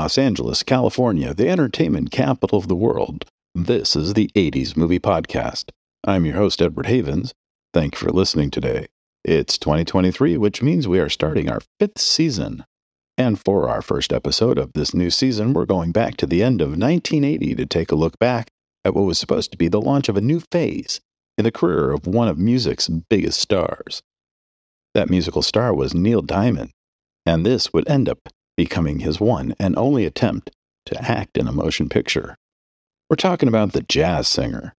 Los Angeles, California, the entertainment capital of the world, this is the 80s Movie Podcast. I'm your host, Edward Havens. Thank you for listening today. It's 2023, which means we are starting our fifth season. And for our first episode of this new season, we're going back to the end of 1980 to take a look back at what was supposed to be the launch of a new phase in the career of one of music's biggest stars. That musical star was Neil Diamond, and this would end up becoming his one and only attempt to act in a motion picture. We're talking about the jazz singer.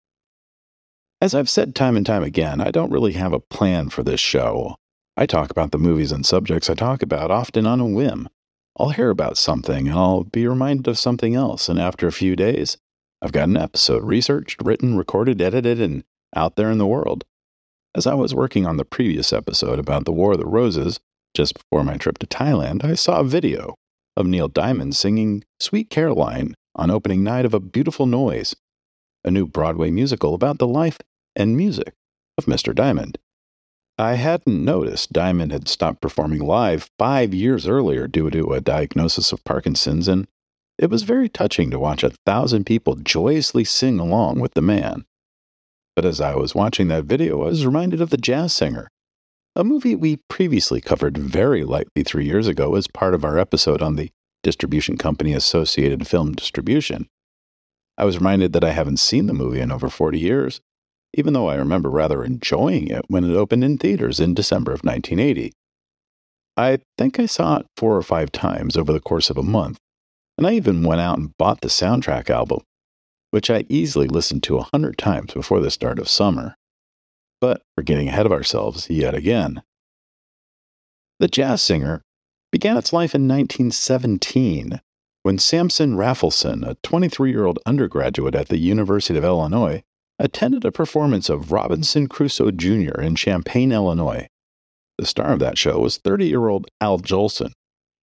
As I've said time and time again, I don't really have a plan for this show. I talk about the movies and subjects I talk about often on a whim. I'll hear about something and I'll be reminded of something else, and after a few days, I've got an episode researched, written, recorded, edited, and out there in the world. As I was working on the previous episode about the War of the Roses, just before my trip to Thailand, I saw a video of Neil Diamond singing Sweet Caroline on opening night of A Beautiful Noise, a new Broadway musical about the life and music of Mr. Diamond. I hadn't noticed Diamond had stopped performing live five years earlier due to a diagnosis of Parkinson's, and it was very touching to watch a thousand people joyously sing along with the man. But as I was watching that video, I was reminded of The Jazz Singer, a movie we previously covered very lightly three years ago as part of our episode on the distribution company Associated Film Distribution. I was reminded that I haven't seen the movie in over 40 years, even though I remember rather enjoying it when it opened in theaters in December of 1980. I think I saw it four or five times over the course of a month, and I even went out and bought the soundtrack album, which I easily listened to a hundred times before the start of summer. But we're getting ahead of ourselves yet again. The Jazz Singer began its life in 1917 when Samson Raphaelson, a 23 year old undergraduate at the University of Illinois, attended a performance of Robinson Crusoe Jr. in Champaign, Illinois. The star of that show was 30 year old Al Jolson,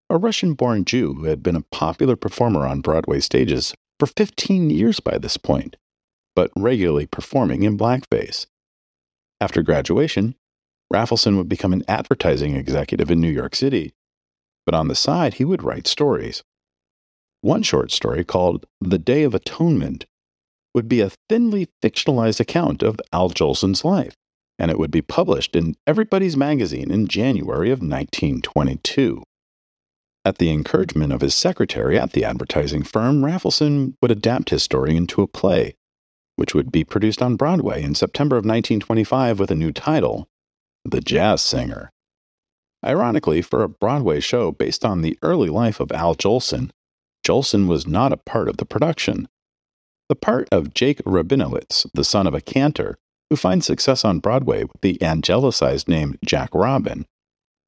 a Russian born Jew who had been a popular performer on Broadway stages for 15 years by this point, but regularly performing in blackface. After graduation, Raphaelson would become an advertising executive in New York City, but on the side, he would write stories. One short story called The Day of Atonement would be a thinly fictionalized account of Al Jolson's life, and it would be published in Everybody's Magazine in January of 1922. At the encouragement of his secretary at the advertising firm, Raphaelson would adapt his story into a play, which would be produced on Broadway in September of 1925 with a new title, The Jazz Singer. Ironically, for a Broadway show based on the early life of Al Jolson, Jolson was not a part of the production. The part of Jake Rabinowitz, the son of a cantor, who finds success on Broadway with the angelicized name Jack Robin,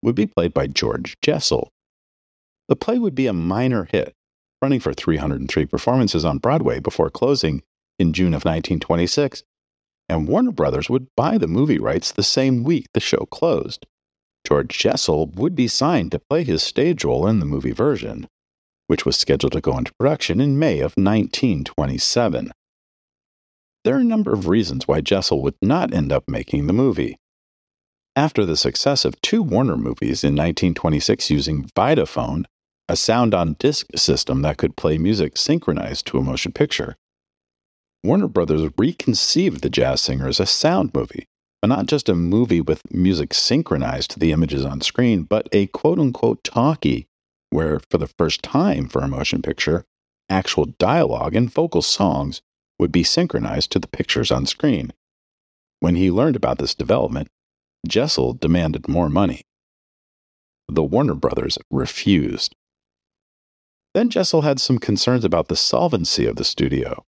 would be played by George Jessel. The play would be a minor hit, running for 303 performances on Broadway before closing in June of 1926, and Warner Brothers would buy the movie rights the same week the show closed. George Jessel would be signed to play his stage role in the movie version which was scheduled to go into production in May of 1927. There are a number of reasons why Jessel would not end up making the movie. After the success of two Warner movies in 1926 using Vitaphone, a sound on disc system that could play music synchronized to a motion picture, Warner Brothers reconceived The Jazz Singer as a sound movie, but not just a movie with music synchronized to the images on screen, but a quote unquote talkie where, for the first time for a motion picture, actual dialogue and vocal songs would be synchronized to the pictures on screen. When he learned about this development, Jessel demanded more money. The Warner Brothers refused. Then Jessel had some concerns about the solvency of the studio.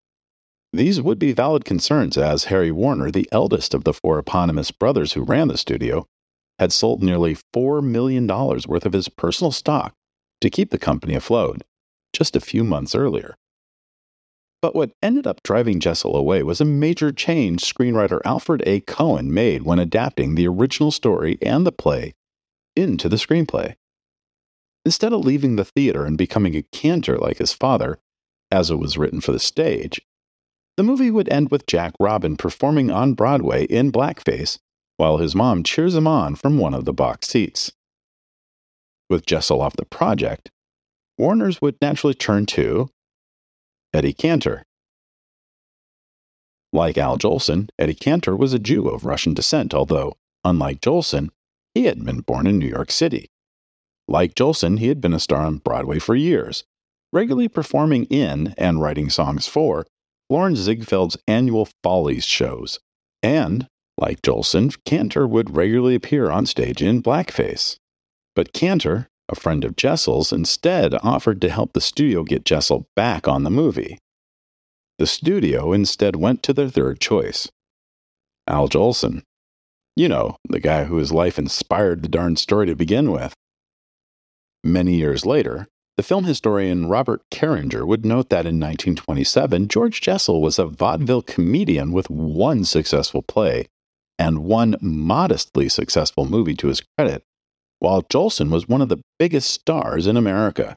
These would be valid concerns as Harry Warner, the eldest of the four eponymous brothers who ran the studio, had sold nearly $4 million worth of his personal stock to keep the company afloat just a few months earlier. But what ended up driving Jessel away was a major change screenwriter Alfred A. Cohen made when adapting the original story and the play into the screenplay. Instead of leaving the theater and becoming a cantor like his father, as it was written for the stage, the movie would end with Jack Robin performing on Broadway in blackface while his mom cheers him on from one of the box seats with Jessel off the project, Warner's would naturally turn to Eddie Cantor. Like Al Jolson, Eddie Cantor was a Jew of Russian descent, although, unlike Jolson, he had been born in New York City. Like Jolson, he had been a star on Broadway for years, regularly performing in and writing songs for Florenz Ziegfeld's annual Follies shows. And, like Jolson, Cantor would regularly appear on stage in blackface. But Cantor, a friend of Jessel's, instead offered to help the studio get Jessel back on the movie. The studio instead went to their third choice Al Jolson. You know, the guy whose life inspired the darn story to begin with. Many years later, the film historian Robert Carringer would note that in 1927, George Jessel was a vaudeville comedian with one successful play and one modestly successful movie to his credit, while Jolson was one of the biggest stars in America.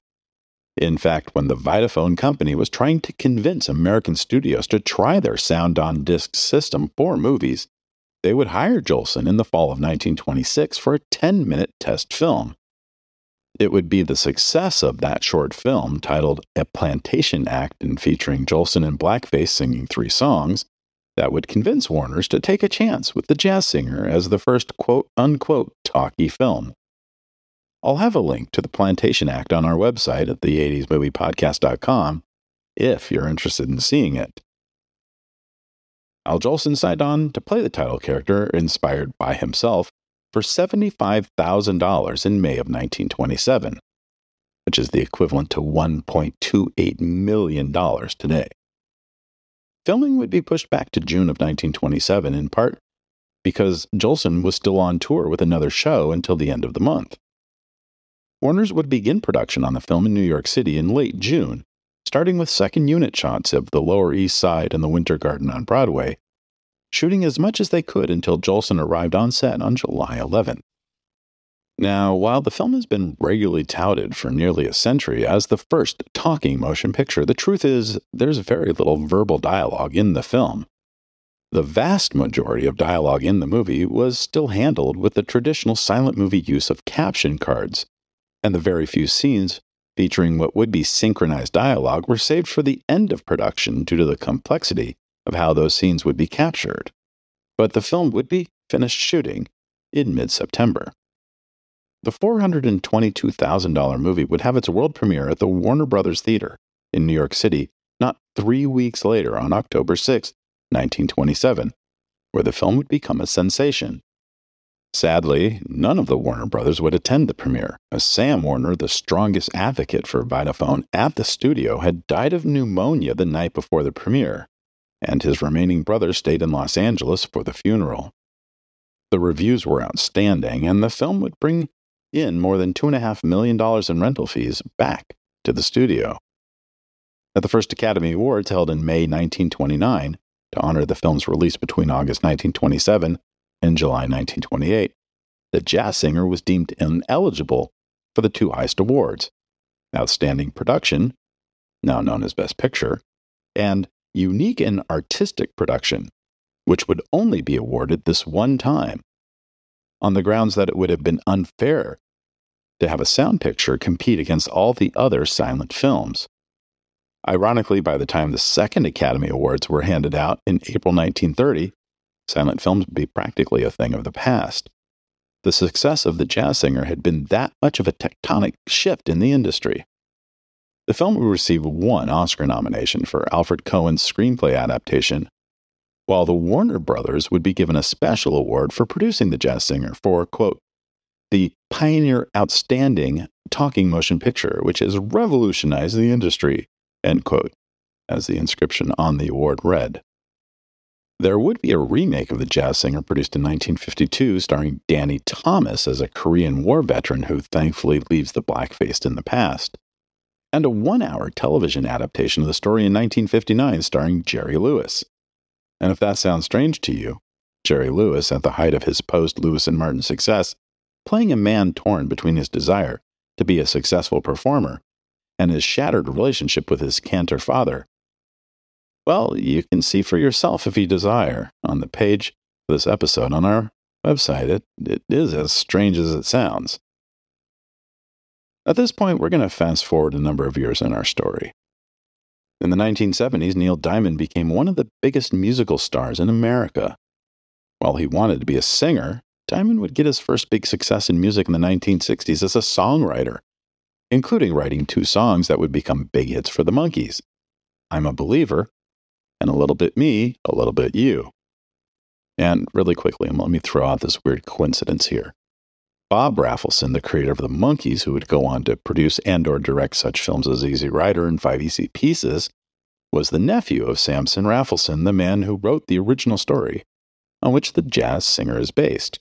In fact, when the Vitaphone company was trying to convince American studios to try their sound on disc system for movies, they would hire Jolson in the fall of 1926 for a 10 minute test film. It would be the success of that short film, titled A Plantation Act and featuring Jolson in blackface singing three songs, that would convince Warner's to take a chance with the jazz singer as the first quote unquote talkie film. I'll have a link to the Plantation Act on our website at the80smoviepodcast.com if you're interested in seeing it. Al Jolson signed on to play the title character, inspired by himself, for $75,000 in May of 1927, which is the equivalent to $1.28 million today. Filming would be pushed back to June of 1927 in part because Jolson was still on tour with another show until the end of the month. Warner's would begin production on the film in New York City in late June, starting with second unit shots of the Lower East Side and the Winter Garden on Broadway, shooting as much as they could until Jolson arrived on set on July 11th. Now, while the film has been regularly touted for nearly a century as the first talking motion picture, the truth is there's very little verbal dialogue in the film. The vast majority of dialogue in the movie was still handled with the traditional silent movie use of caption cards, and the very few scenes featuring what would be synchronized dialogue were saved for the end of production due to the complexity of how those scenes would be captured. But the film would be finished shooting in mid September. The $422,000 movie would have its world premiere at the Warner Brothers Theater in New York City not three weeks later on October 6, 1927, where the film would become a sensation Sadly, none of the Warner brothers would attend the premiere, as Sam Warner, the strongest advocate for Vitaphone at the studio, had died of pneumonia the night before the premiere, and his remaining brother stayed in Los Angeles for the funeral. The reviews were outstanding, and the film would bring in more than $2.5 million in rental fees back to the studio. At the first Academy Awards held in May 1929, to honor the film's release between August 1927 and July 1928, the jazz singer was deemed ineligible for the two highest awards Outstanding Production, now known as Best Picture, and Unique and Artistic Production, which would only be awarded this one time, on the grounds that it would have been unfair to have a sound picture compete against all the other silent films. Ironically, by the time the second Academy Awards were handed out in April 1930, silent films would be practically a thing of the past. The success of The Jazz Singer had been that much of a tectonic shift in the industry. The film would receive one Oscar nomination for Alfred Cohen's screenplay adaptation, while the Warner Brothers would be given a special award for producing The Jazz Singer for, quote, the pioneer outstanding talking motion picture which has revolutionized the industry, end quote, as the inscription on the award read. There would be a remake of The Jazz Singer produced in 1952, starring Danny Thomas as a Korean War veteran who thankfully leaves the blackface in the past, and a one hour television adaptation of the story in 1959 starring Jerry Lewis. And if that sounds strange to you, Jerry Lewis, at the height of his post Lewis and Martin success, playing a man torn between his desire to be a successful performer and his shattered relationship with his cantor father, well, you can see for yourself if you desire on the page of this episode on our website. It, it is as strange as it sounds. At this point, we're going to fast forward a number of years in our story. In the 1970s, Neil Diamond became one of the biggest musical stars in America. While he wanted to be a singer, Diamond would get his first big success in music in the 1960s as a songwriter, including writing two songs that would become big hits for the Monkees I'm a Believer and A Little Bit Me, A Little Bit You. And really quickly, let me throw out this weird coincidence here. Bob Rafelson, the creator of the Monkees, who would go on to produce and or direct such films as Easy Rider and Five Easy Pieces, was the nephew of Samson Raphaelson, the man who wrote the original story on which the jazz singer is based.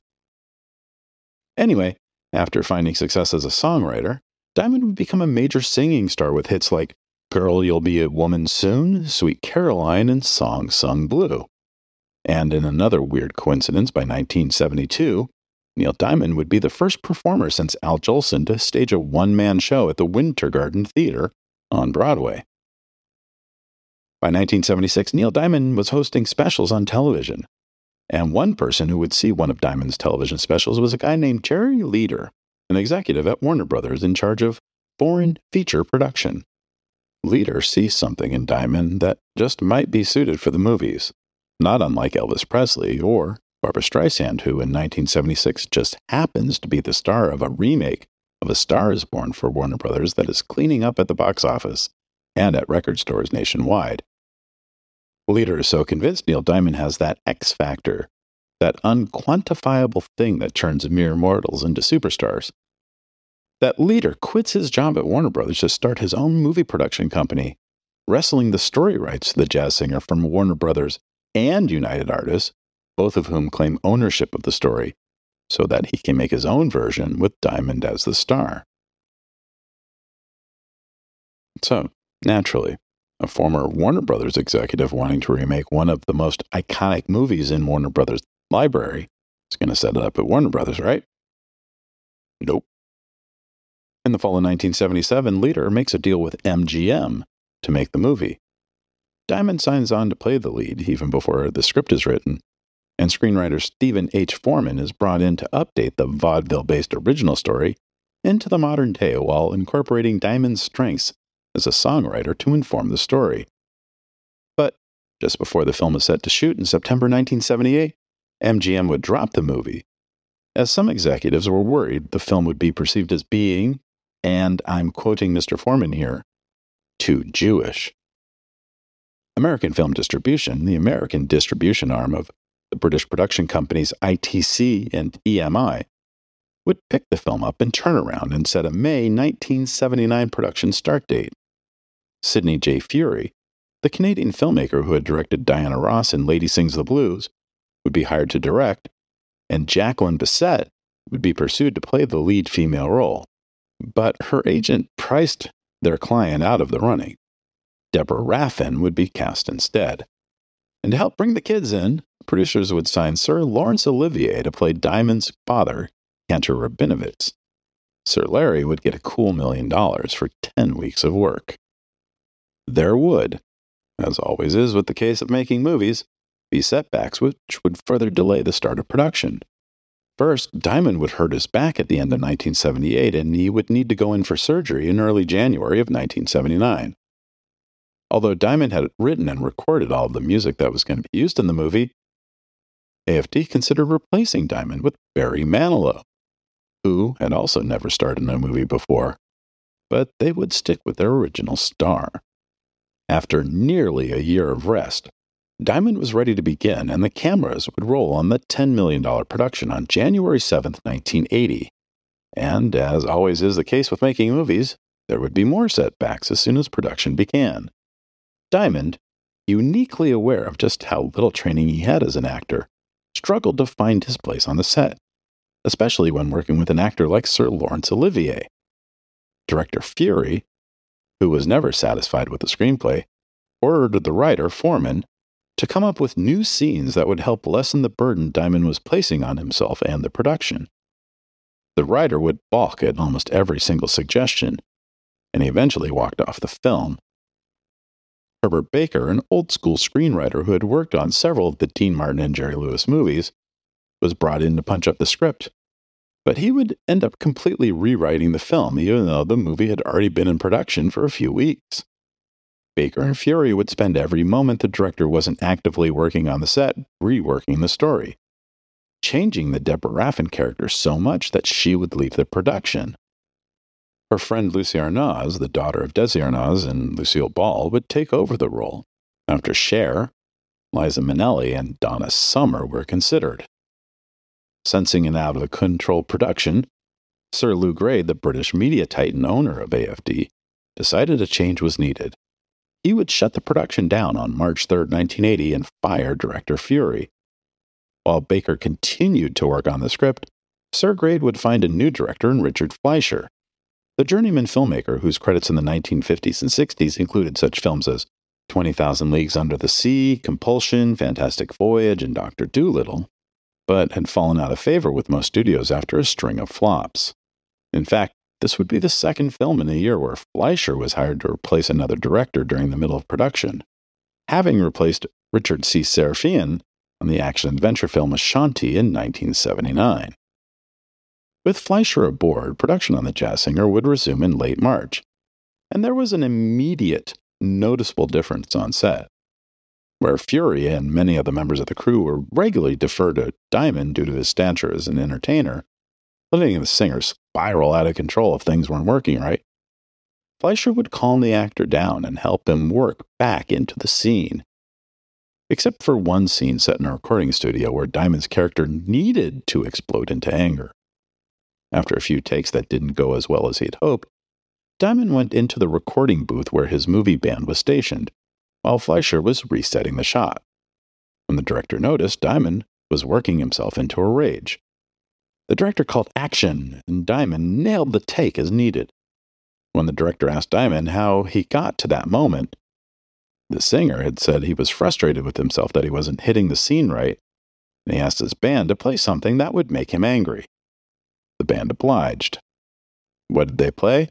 Anyway, after finding success as a songwriter, Diamond would become a major singing star with hits like Girl, You'll Be a Woman Soon, Sweet Caroline, and Song Sung Blue. And in another weird coincidence, by 1972, Neil Diamond would be the first performer since Al Jolson to stage a one man show at the Winter Garden Theater on Broadway. By 1976, Neil Diamond was hosting specials on television. And one person who would see one of Diamond's television specials was a guy named Jerry Leider, an executive at Warner Brothers in charge of foreign feature production. Leider sees something in Diamond that just might be suited for the movies, not unlike Elvis Presley or Barbra Streisand, who in 1976 just happens to be the star of a remake of A Star is Born for Warner Brothers that is cleaning up at the box office and at record stores nationwide. Leider is so convinced Neil Diamond has that X factor, that unquantifiable thing that turns mere mortals into superstars. That Leider quits his job at Warner Brothers to start his own movie production company, wrestling the story rights to the jazz singer from Warner Brothers and United Artists both of whom claim ownership of the story, so that he can make his own version with Diamond as the star. So, naturally, a former Warner Brothers executive wanting to remake one of the most iconic movies in Warner Brothers' library is going to set it up at Warner Brothers, right? Nope. In the fall of 1977, Leider makes a deal with MGM to make the movie. Diamond signs on to play the lead even before the script is written, and screenwriter Stephen H. Foreman is brought in to update the vaudeville based original story into the modern day while incorporating Diamond's strengths as a songwriter to inform the story. But just before the film was set to shoot in September 1978, MGM would drop the movie, as some executives were worried the film would be perceived as being, and I'm quoting Mr. Foreman here, too Jewish. American Film Distribution, the American distribution arm of the British production companies ITC and EMI, would pick the film up and turn around and set a May 1979 production start date. Sidney J. Furie, the Canadian filmmaker who had directed Diana Ross in Lady Sings the Blues, would be hired to direct, and Jacqueline Bisset would be pursued to play the lead female role. But her agent priced their client out of the running. Deborah Raffin would be cast instead. And to help bring the kids in, producers would sign Sir Laurence Olivier to play Diamond's father, Cantor Rabinowitz. Sir Larry would get a cool million dollars for 10 weeks of work. There would, as always is with the case of making movies, be setbacks which would further delay the start of production. First, Diamond would hurt his back at the end of 1978 and he would need to go in for surgery in early January of 1979. Although Diamond had written and recorded all of the music that was going to be used in the movie, AFD considered replacing Diamond with Barry Manilow, who had also never starred in a movie before, but they would stick with their original star. After nearly a year of rest, Diamond was ready to begin, and the cameras would roll on the $10 million production on January 7, 1980. And, as always is the case with making movies, there would be more setbacks as soon as production began. Diamond, uniquely aware of just how little training he had as an actor, struggled to find his place on the set, especially when working with an actor like Sir Laurence Olivier. Director Furie, who was never satisfied with the screenplay, ordered the writer, Foreman, to come up with new scenes that would help lessen the burden Diamond was placing on himself and the production. The writer would balk at almost every single suggestion, and he eventually walked off the film, Herbert Baker, an old school screenwriter who had worked on several of the Dean Martin and Jerry Lewis movies, was brought in to punch up the script. But he would end up completely rewriting the film, even though the movie had already been in production for a few weeks. Baker and Furie would spend every moment the director wasn't actively working on the set reworking the story, changing the Deborah Raffin character so much that she would leave the production. Her friend Lucie Arnaz, the daughter of Desi Arnaz and Lucille Ball, would take over the role after Cher, Liza Minnelli, and Donna Summer were considered. Sensing an out of control production, Sir Lew Grade, the British media titan owner of AFD, decided a change was needed he would shut the production down on March 3, 1980, and fire director Furie. While Baker continued to work on the script, Sir Grade would find a new director in Richard Fleischer, the journeyman filmmaker whose credits in the 1950s and 60s included such films as 20,000 Leagues Under the Sea, Compulsion, Fantastic Voyage, and Dr. Dolittle, but had fallen out of favor with most studios after a string of flops. In fact, this would be the second film in a year where Fleischer was hired to replace another director during the middle of production, having replaced Richard C. Sarafian on the action adventure film Ashanti in 1979. With Fleischer aboard, production on The Jazz Singer would resume in late March, and there was an immediate, noticeable difference on set. Where Furie and many of the members of the crew were regularly deferred to Diamond due to his stature as an entertainer, letting the singer spiral out of control if things weren't working right. Fleischer would calm the actor down and help him work back into the scene. Except for one scene set in a recording studio where Diamond's character needed to explode into anger. After a few takes that didn't go as well as he'd hoped, Diamond went into the recording booth where his movie band was stationed, while Fleischer was resetting the shot. When the director noticed, Diamond was working himself into a rage. The director called action, and Diamond nailed the take as needed. When the director asked Diamond how he got to that moment, the singer had said he was frustrated with himself that he wasn't hitting the scene right, and he asked his band to play something that would make him angry. Band obliged. What did they play?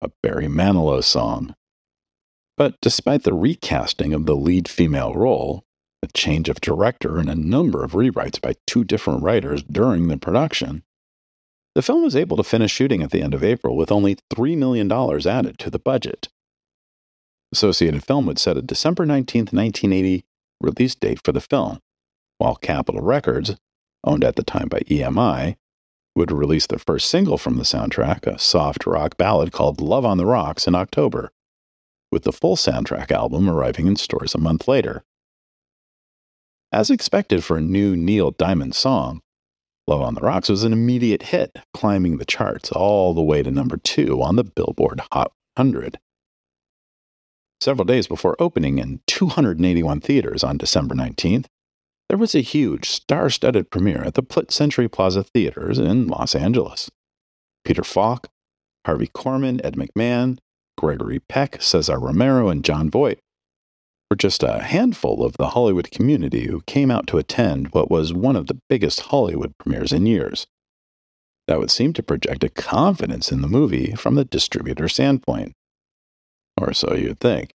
A Barry Manilow song. But despite the recasting of the lead female role, a change of director, and a number of rewrites by two different writers during the production, the film was able to finish shooting at the end of April with only $3 million added to the budget. Associated Film would set a December 19, 1980 release date for the film, while Capitol Records, owned at the time by EMI, would release the first single from the soundtrack, a soft rock ballad called Love on the Rocks, in October, with the full soundtrack album arriving in stores a month later. As expected for a new Neil Diamond song, Love on the Rocks was an immediate hit, climbing the charts all the way to number two on the Billboard Hot 100. Several days before opening in 281 theaters on December 19th, there was a huge, star studded premiere at the Plitt Century Plaza Theaters in Los Angeles. Peter Falk, Harvey Korman, Ed McMahon, Gregory Peck, Cesar Romero, and Jon Voight were just a handful of the Hollywood community who came out to attend what was one of the biggest Hollywood premieres in years. That would seem to project a confidence in the movie from the distributor standpoint. Or so you'd think.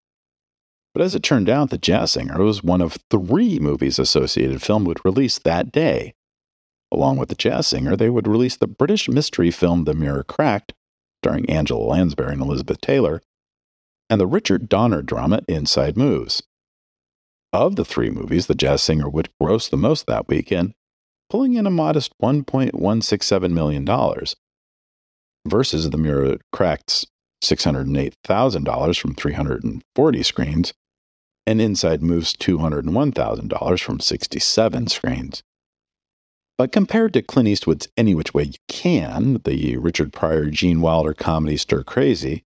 But as it turned out, The Jazz Singer was one of three movies Associated Film would release that day. Along with The Jazz Singer, they would release the British mystery film The Mirror Cracked, starring Angela Lansbury and Elizabeth Taylor, and the Richard Donner drama Inside Moves. Of the three movies, The Jazz Singer would gross the most that weekend, pulling in a modest $1.167 million, versus The Mirror Cracked's $608,000 from 340 screens, and Inside Moves $201,000 from 67 screens. But compared to Clint Eastwood's Any Which Way You Can, the Richard Pryor Gene Wilder comedy Stir Crazy,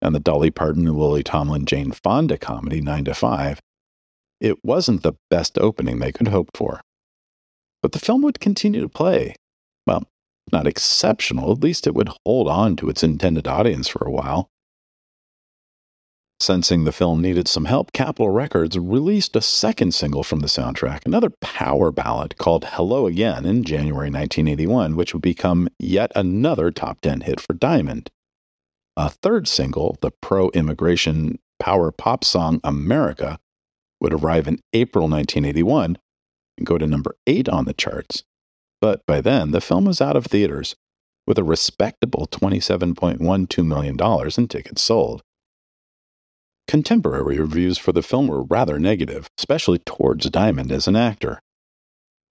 and the Dolly Parton and Lily Tomlin Jane Fonda comedy 9 to 5, it wasn't the best opening they could hope for. But the film would continue to play. Well, not exceptional, at least it would hold on to its intended audience for a while. Sensing the film needed some help, Capitol Records released a second single from the soundtrack, another power ballad called Hello Again in January 1981, which would become yet another top 10 hit for Diamond. A third single, the pro immigration power pop song America, would arrive in April 1981 and go to number eight on the charts, But by then, the film was out of theaters with a respectable $27.12 million in tickets sold. Contemporary reviews for the film were rather negative, especially towards Diamond as an actor.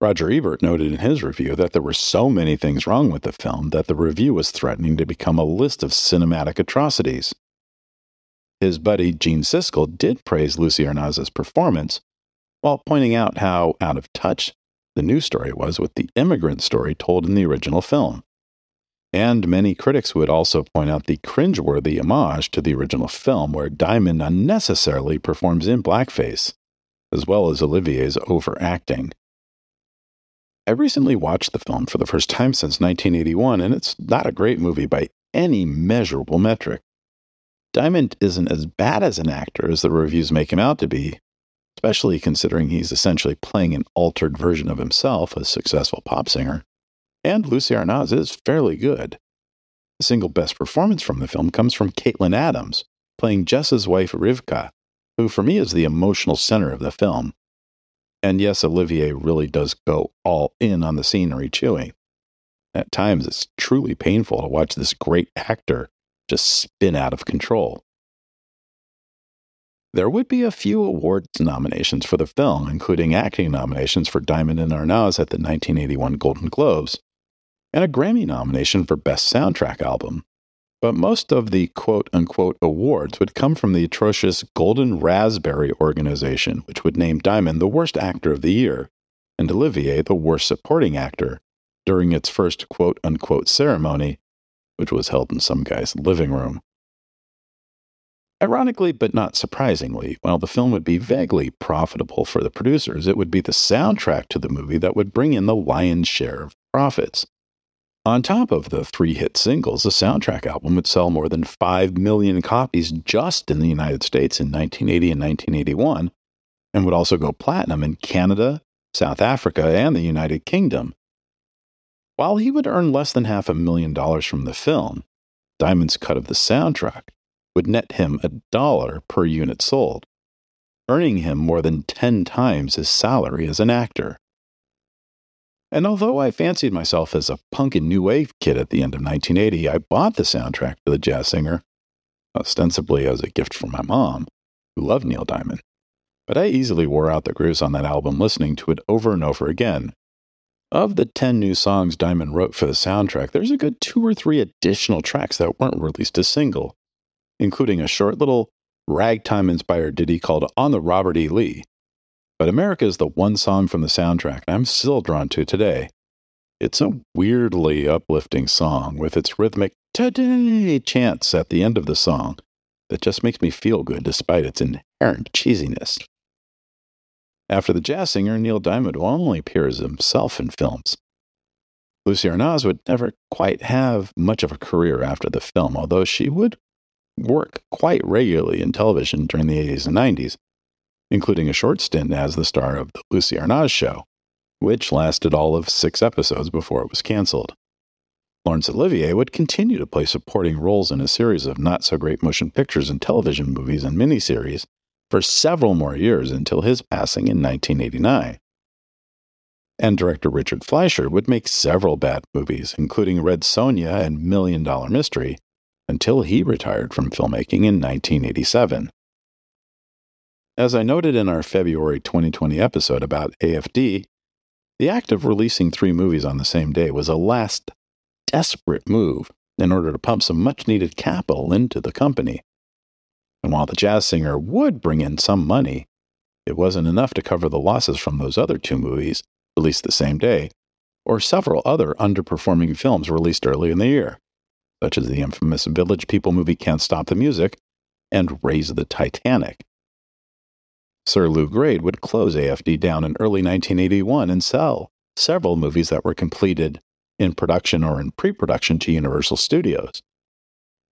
Roger Ebert noted in his review that there were so many things wrong with the film that the review was threatening to become a list of cinematic atrocities. His buddy Gene Siskel did praise Lucie Arnaz's performance, while pointing out how out of touch the new story was with the immigrant story told in the original film. And many critics would also point out the cringeworthy homage to the original film, where Diamond unnecessarily performs in blackface, as well as Olivier's overacting. I recently watched the film for the first time since 1981, and it's not a great movie by any measurable metric. Diamond isn't as bad as an actor as the reviews make him out to be, especially considering he's essentially playing an altered version of himself, a successful pop singer. And Lucie Arnaz is fairly good. The single best performance from the film comes from Catlin Adams, playing Jess's wife Rivka, who for me is the emotional center of the film. And yes, Olivier really does go all in on the scenery chewing. At times, it's truly painful to watch this great actor just spin out of control. There would be a few awards nominations for the film, including acting nominations for Diamond and Arnaz at the 1981 Golden Globes, and a Grammy nomination for Best Soundtrack Album. But most of the quote unquote awards would come from the atrocious Golden Raspberry organization, which would name Diamond the worst actor of the year and Olivier the worst supporting actor during its first quote unquote ceremony, which was held in some guy's living room. Ironically, but not surprisingly, while the film would be vaguely profitable for the producers, it would be the soundtrack to the movie that would bring in the lion's share of profits. On top of the three hit singles, the soundtrack album would sell more than 5 million copies just in the United States in 1980 and 1981, and would also go platinum in Canada, South Africa, and the United Kingdom. While he would earn less than half a million dollars from the film, Diamond's cut of the soundtrack would net him a dollar per unit sold, earning him more than 10 times his salary as an actor. And although I fancied myself as a punk and new wave kid at the end of 1980, I bought the soundtrack to The Jazz Singer, ostensibly as a gift from my mom, who loved Neil Diamond. But I easily wore out the grooves on that album listening to it over and over again. Of the 10 new songs Diamond wrote for the soundtrack, there's a good two or three additional tracks that weren't released as single, including a short little ragtime inspired ditty called On the Robert E. Lee, but America is the one song from the soundtrack I'm still drawn to today. It's a weirdly uplifting song with its rhythmic today chants at the end of the song that just makes me feel good despite its inherent cheesiness. After the jazz singer, Neil Diamond will only appear as himself in films. Lucie Arnaz would never quite have much of a career after the film, although she would work quite regularly in television during the 80s and 90s, including a short stint as the star of The Lucie Arnaz Show, which lasted all of six episodes before it was canceled. Laurence Olivier would continue to play supporting roles in a series of not so great motion pictures and television movies and miniseries for several more years until his passing in 1989. And director Richard Fleischer would make several bad movies, including Red Sonja and Million Dollar Mystery, until he retired from filmmaking in 1987. As I noted in our February 2020 episode about AFD, the act of releasing three movies on the same day was a last desperate move in order to pump some much needed capital into the company. And while the jazz singer would bring in some money, it wasn't enough to cover the losses from those other two movies, released the same day, or several other underperforming films released early in the year, such as the infamous Village People movie Can't Stop the Music and Raise the Titanic. Sir Lew Grade would close AFD down in early 1981 and sell several movies that were completed in production or in pre production to Universal Studios.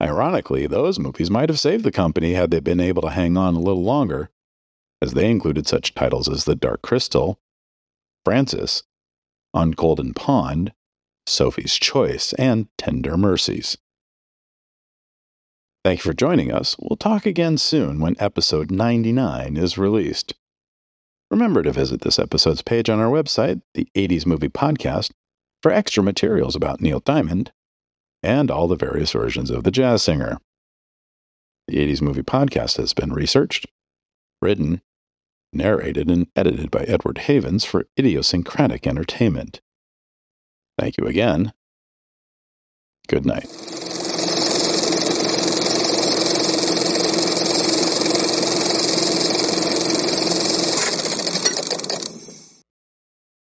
Ironically, those movies might have saved the company had they been able to hang on a little longer, as they included such titles as The Dark Crystal, Frances, On Golden Pond, Sophie's Choice, and Tender Mercies. Thank you for joining us. We'll talk again soon when episode 99 is released. Remember to visit this episode's page on our website, the 80s Movie Podcast, for extra materials about Neil Diamond and all the various versions of the jazz singer. The 80s Movie Podcast has been researched, written, narrated, and edited by Edward Havens for idiosyncratic entertainment. Thank you again. Good night.